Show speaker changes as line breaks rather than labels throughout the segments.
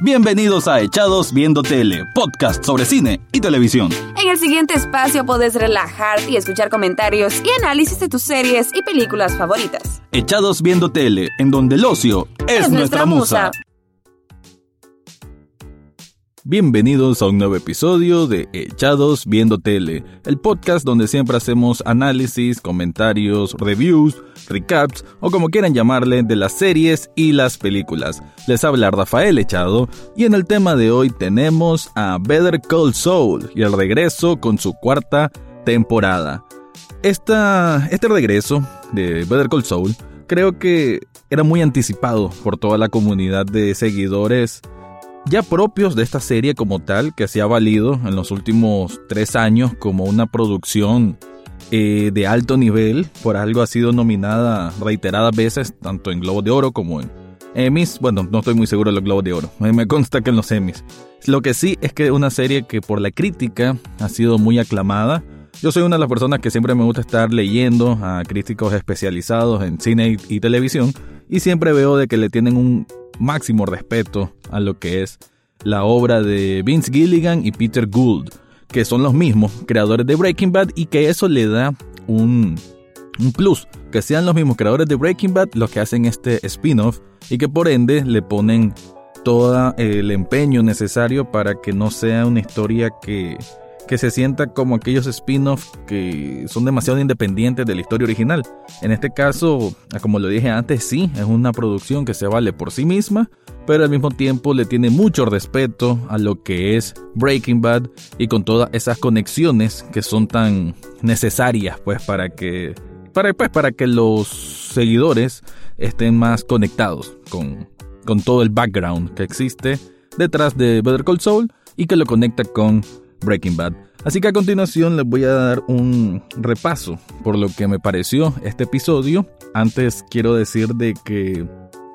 Bienvenidos a Echados Viendo Tele, podcast sobre cine y televisión.
En el siguiente espacio podés relajar y escuchar comentarios y análisis de tus series y películas favoritas.
Echados Viendo Tele, en donde el ocio es, nuestra, musa. Bienvenidos a un nuevo episodio de Echados Viendo Tele, el podcast donde siempre hacemos análisis, comentarios, reviews, recaps o como quieran llamarle de las series y las películas. Les habla Rafael Echado y en el tema de hoy tenemos a Better Call Saul y el regreso con su cuarta temporada. este regreso de Better Call Saul creo que era muy anticipado por toda la comunidad de seguidores ya propios de esta serie como tal, que se ha valido en los últimos tres años como una producción eh, de alto nivel, por algo ha sido nominada reiteradas veces, tanto en Globo de Oro como en Emmys. Bueno, no estoy muy seguro de los Globos de Oro, me consta que en los Emmys. Lo que sí es que es una serie que por la crítica ha sido muy aclamada. Yo soy una de las personas que siempre me gusta estar leyendo a críticos especializados en cine y televisión y siempre veo de que le tienen un máximo respeto a lo que es la obra de Vince Gilligan y Peter Gould, que son los mismos creadores de Breaking Bad y que eso le da un, un plus, que sean los mismos creadores de Breaking Bad los que hacen este spin-off y que por ende le ponen todo el empeño necesario para que no sea una historia que que se sienta como aquellos spin-offs que son demasiado independientes de la historia original. En este caso, como lo dije antes, sí, es una producción que se vale por sí misma, pero al mismo tiempo le tiene mucho respeto a lo que es Breaking Bad y con todas esas conexiones que son tan necesarias pues para que para, pues, para que los seguidores estén más conectados con, con todo el background que existe detrás de Better Call Saul y que lo conecta con Breaking Bad. Así que a continuación les voy a dar un repaso por lo que me pareció este episodio. Antes quiero decir de que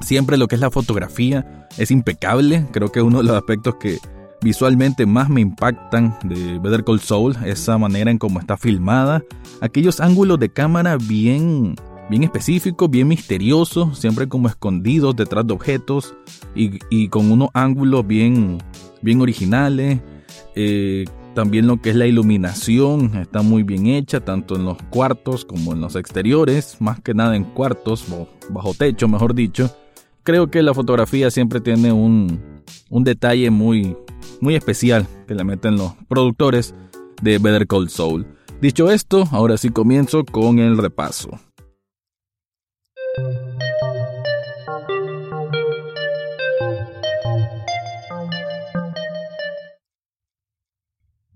siempre lo que es la fotografía es impecable. Creo que uno de los aspectos que visualmente más me impactan de Better Call Saul, esa manera en cómo está filmada, aquellos ángulos de cámara bien bien específicos, bien misteriosos, siempre como escondidos detrás de objetos y, y con unos ángulos bien, bien originales. Eh, también lo que es la iluminación está muy bien hecha, tanto en los cuartos como en los exteriores, más que nada en cuartos, o bajo techo, mejor dicho. Creo que la fotografía siempre tiene un, un detalle muy, muy especial que le meten los productores de Better Call Saul. Dicho esto, ahora sí comienzo con el repaso.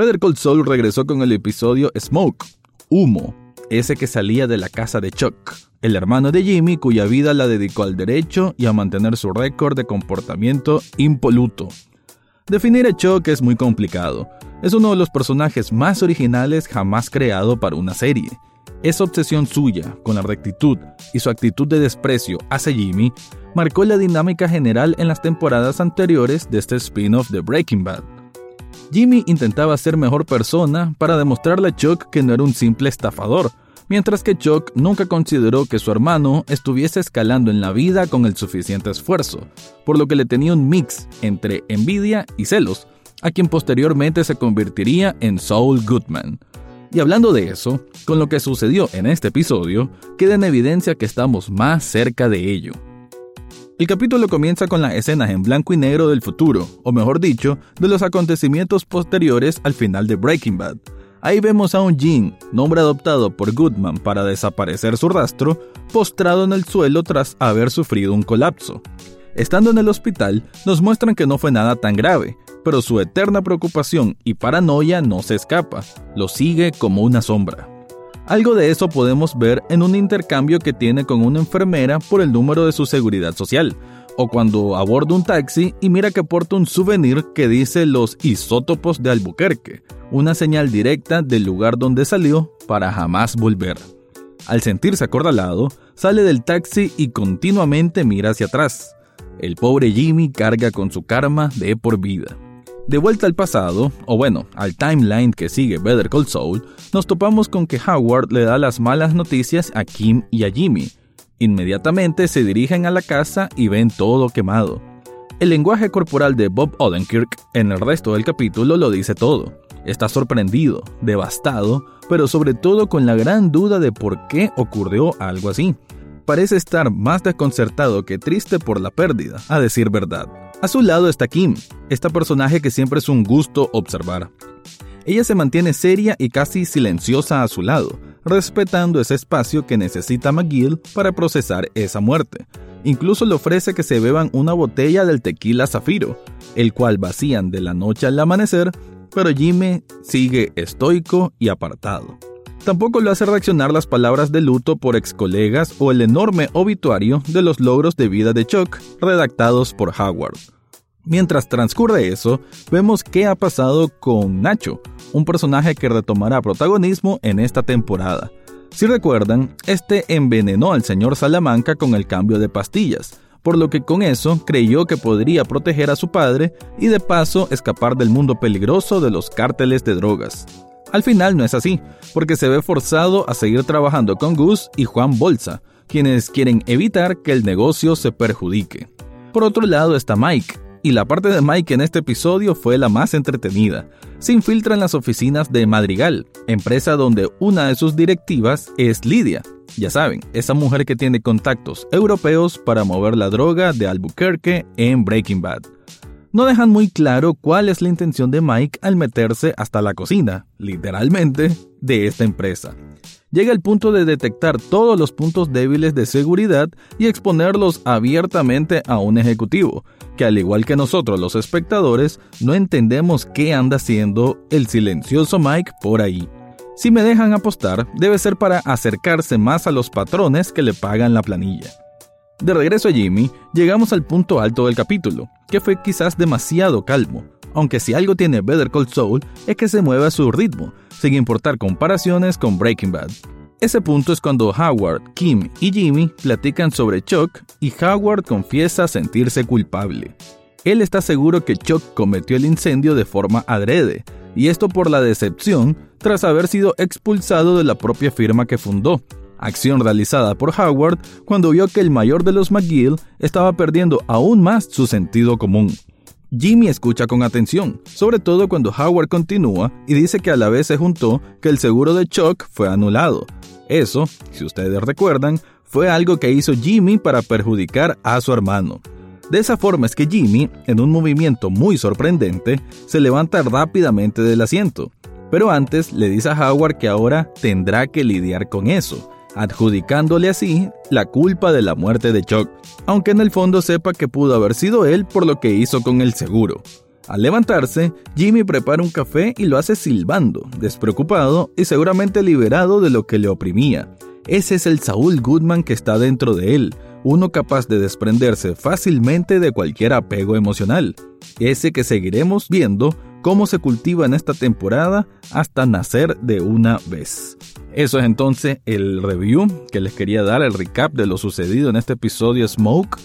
Better Call Saul regresó con el episodio Smoke, Humo, ese que salía de la casa de Chuck, el hermano de Jimmy cuya vida la dedicó al derecho y a mantener su récord de comportamiento impoluto. Definir a Chuck es muy complicado. Es uno de los personajes más originales jamás creado para una serie. Esa obsesión suya con la rectitud y su actitud de desprecio hacia Jimmy marcó la dinámica general en las temporadas anteriores de este spin-off de Breaking Bad. Jimmy intentaba ser mejor persona para demostrarle a Chuck que no era un simple estafador, mientras que Chuck nunca consideró que su hermano estuviese escalando en la vida con el suficiente esfuerzo, por lo que le tenía un mix entre envidia y celos, a quien posteriormente se convertiría en Saul Goodman. Y hablando de eso, con lo que sucedió en este episodio, queda en evidencia que estamos más cerca de ello. El capítulo comienza con las escenas en blanco y negro del futuro, o mejor dicho, de los acontecimientos posteriores al final de Breaking Bad. Ahí vemos a un Jean, nombre adoptado por Goodman para desaparecer su rastro, postrado en el suelo tras haber sufrido un colapso. Estando en el hospital, nos muestran que no fue nada tan grave, pero su eterna preocupación y paranoia no se escapa, lo sigue como una sombra. Algo de eso podemos ver en un intercambio que tiene con una enfermera por el número de su seguridad social, o cuando aborda un taxi y mira que porta un souvenir que dice los isótopos de Albuquerque, una señal directa del lugar donde salió para jamás volver. Al sentirse acorralado, sale del taxi y continuamente mira hacia atrás. El pobre Jimmy carga con su karma de por vida. De vuelta al pasado, o bueno, al timeline que sigue Better Call Saul, nos topamos con que Howard le da las malas noticias a Kim y a Jimmy. Inmediatamente se dirigen a la casa y ven todo quemado. El lenguaje corporal de Bob Odenkirk en el resto del capítulo lo dice todo. Está sorprendido, devastado, pero sobre todo con la gran duda de por qué ocurrió algo así. Parece estar más desconcertado que triste por la pérdida, a decir verdad. A su lado está Kim, esta personaje que siempre es un gusto observar. Ella se mantiene seria y casi silenciosa a su lado, respetando ese espacio que necesita McGill para procesar esa muerte. Incluso le ofrece que se beban una botella del tequila zafiro, el cual vacían de la noche al amanecer pero Jimmy sigue estoico y apartado. Tampoco lo hace reaccionar las palabras de luto por ex colegas o el enorme obituario de los logros de vida de Chuck redactados por Howard. Mientras transcurre eso, vemos qué ha pasado con Nacho, un personaje que retomará protagonismo en esta temporada. Si recuerdan, este envenenó al señor Salamanca con el cambio de pastillas, por lo que con eso creyó que podría proteger a su padre y de paso escapar del mundo peligroso de los cárteles de drogas. Al final no es así, porque se ve forzado a seguir trabajando con Gus y Juan Bolsa, quienes quieren evitar que el negocio se perjudique. Por otro lado está Mike, y la parte de Mike en este episodio fue la más entretenida. Se infiltra en las oficinas de Madrigal, empresa donde una de sus directivas es Lidia, ya saben, esa mujer que tiene contactos europeos para mover la droga de Albuquerque en Breaking Bad. No dejan muy claro cuál es la intención de Mike al meterse hasta la cocina, literalmente, de esta empresa. Llega el punto de detectar todos los puntos débiles de seguridad y exponerlos abiertamente a un ejecutivo, que al igual que nosotros los espectadores, no entendemos qué anda haciendo el silencioso Mike por ahí. Si me dejan apostar, debe ser para acercarse más a los patrones que le pagan la planilla. De regreso a Jimmy, llegamos al punto alto del capítulo, que fue quizás demasiado calmo, aunque si algo tiene Better Call Saul es que se mueve a su ritmo, sin importar comparaciones con Breaking Bad. Ese punto es cuando Howard, Kim y Jimmy platican sobre Chuck y Howard confiesa sentirse culpable. Él está seguro que Chuck cometió el incendio de forma adrede, y esto por la decepción tras haber sido expulsado de la propia firma que fundó, acción realizada por Howard cuando vio que el mayor de los McGill estaba perdiendo aún más su sentido común. Jimmy escucha con atención, sobre todo cuando Howard continúa y dice que a la vez se juntó que el seguro de Chuck fue anulado. Eso, si ustedes recuerdan, fue algo que hizo Jimmy para perjudicar a su hermano. De esa forma es que Jimmy, en un movimiento muy sorprendente, se levanta rápidamente del asiento. Pero antes le dice a Howard que ahora tendrá que lidiar con eso, adjudicándole así la culpa de la muerte de Chuck, aunque en el fondo sepa que pudo haber sido él por lo que hizo con el seguro. Al levantarse, Jimmy prepara un café y lo hace silbando, despreocupado y seguramente liberado de lo que le oprimía. Ese es el Saúl Goodman que está dentro de él, uno capaz de desprenderse fácilmente de cualquier apego emocional, ese que seguiremos viendo cómo se cultiva en esta temporada hasta nacer de una vez. Eso es entonces el review que les quería dar, el recap de lo sucedido en este episodio Smoke.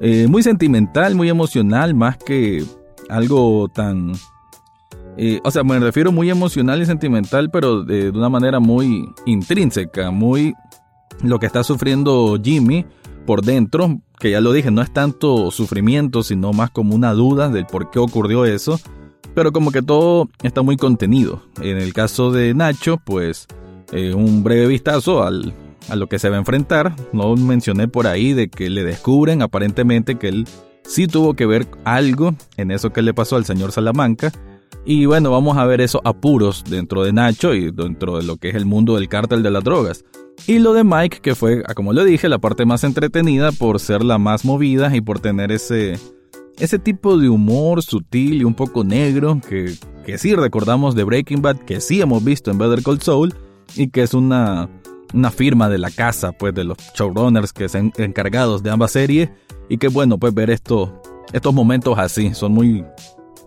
Eh, muy sentimental, muy emocional, más que algo tan... Eh, o sea, me refiero muy emocional y sentimental, pero de una manera muy intrínseca, muy lo que está sufriendo Jimmy por dentro, que ya lo dije, no es tanto sufrimiento, sino más como una duda del por qué ocurrió eso, pero como que todo está muy contenido. En el caso de Nacho, pues eh, un breve vistazo al, a lo que se va a enfrentar. No mencioné por ahí de que le descubren aparentemente que él sí tuvo que ver algo en eso que le pasó al señor Salamanca. Y bueno, vamos a ver esos apuros dentro de Nacho y dentro de lo que es el mundo del cártel de las drogas. Y lo de Mike, que fue, como le dije, la parte más entretenida por ser la más movida y por tener ese, ese tipo de humor sutil y un poco negro que, que sí recordamos de Breaking Bad, que sí hemos visto en Better Call Saul y que es una, una firma de la casa, pues de los showrunners que son encargados de ambas series y que bueno, pues ver esto, estos momentos así, son muy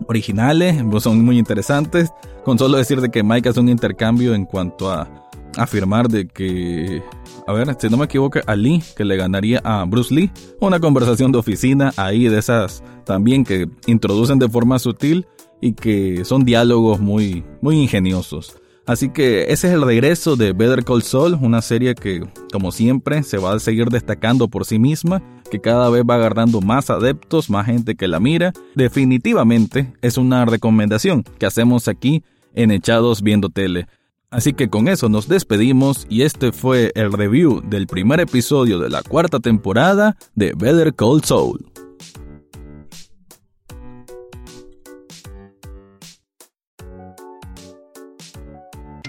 originales, son muy interesantes, con solo decir de que Mike hace un intercambio en cuanto a afirmar de que, a ver, si no me equivoco, a Lee, que le ganaría a Bruce Lee. Una conversación de oficina ahí de esas también que introducen de forma sutil y que son diálogos muy, muy ingeniosos. Así que ese es el regreso de Better Call Saul, una serie que, como siempre, se va a seguir destacando por sí misma, que cada vez va agarrando más adeptos, más gente que la mira. Definitivamente es una recomendación que hacemos aquí en Echados Viendo Tele. Así que con eso nos despedimos y este fue el review del primer episodio de la cuarta temporada de Better Call Saul.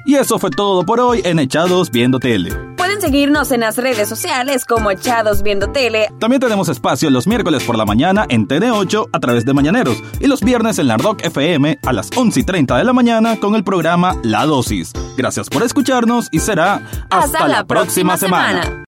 Y eso fue todo por hoy en Echados Viendo Tele.
Pueden seguirnos en las redes sociales como Echados Viendo Tele.
También tenemos espacio los miércoles por la mañana en TN8 a través de Mañaneros y los viernes en la Rock FM a las 11 y 30 de la mañana con el programa La Dosis. Gracias por escucharnos y será hasta, la, próxima, semana.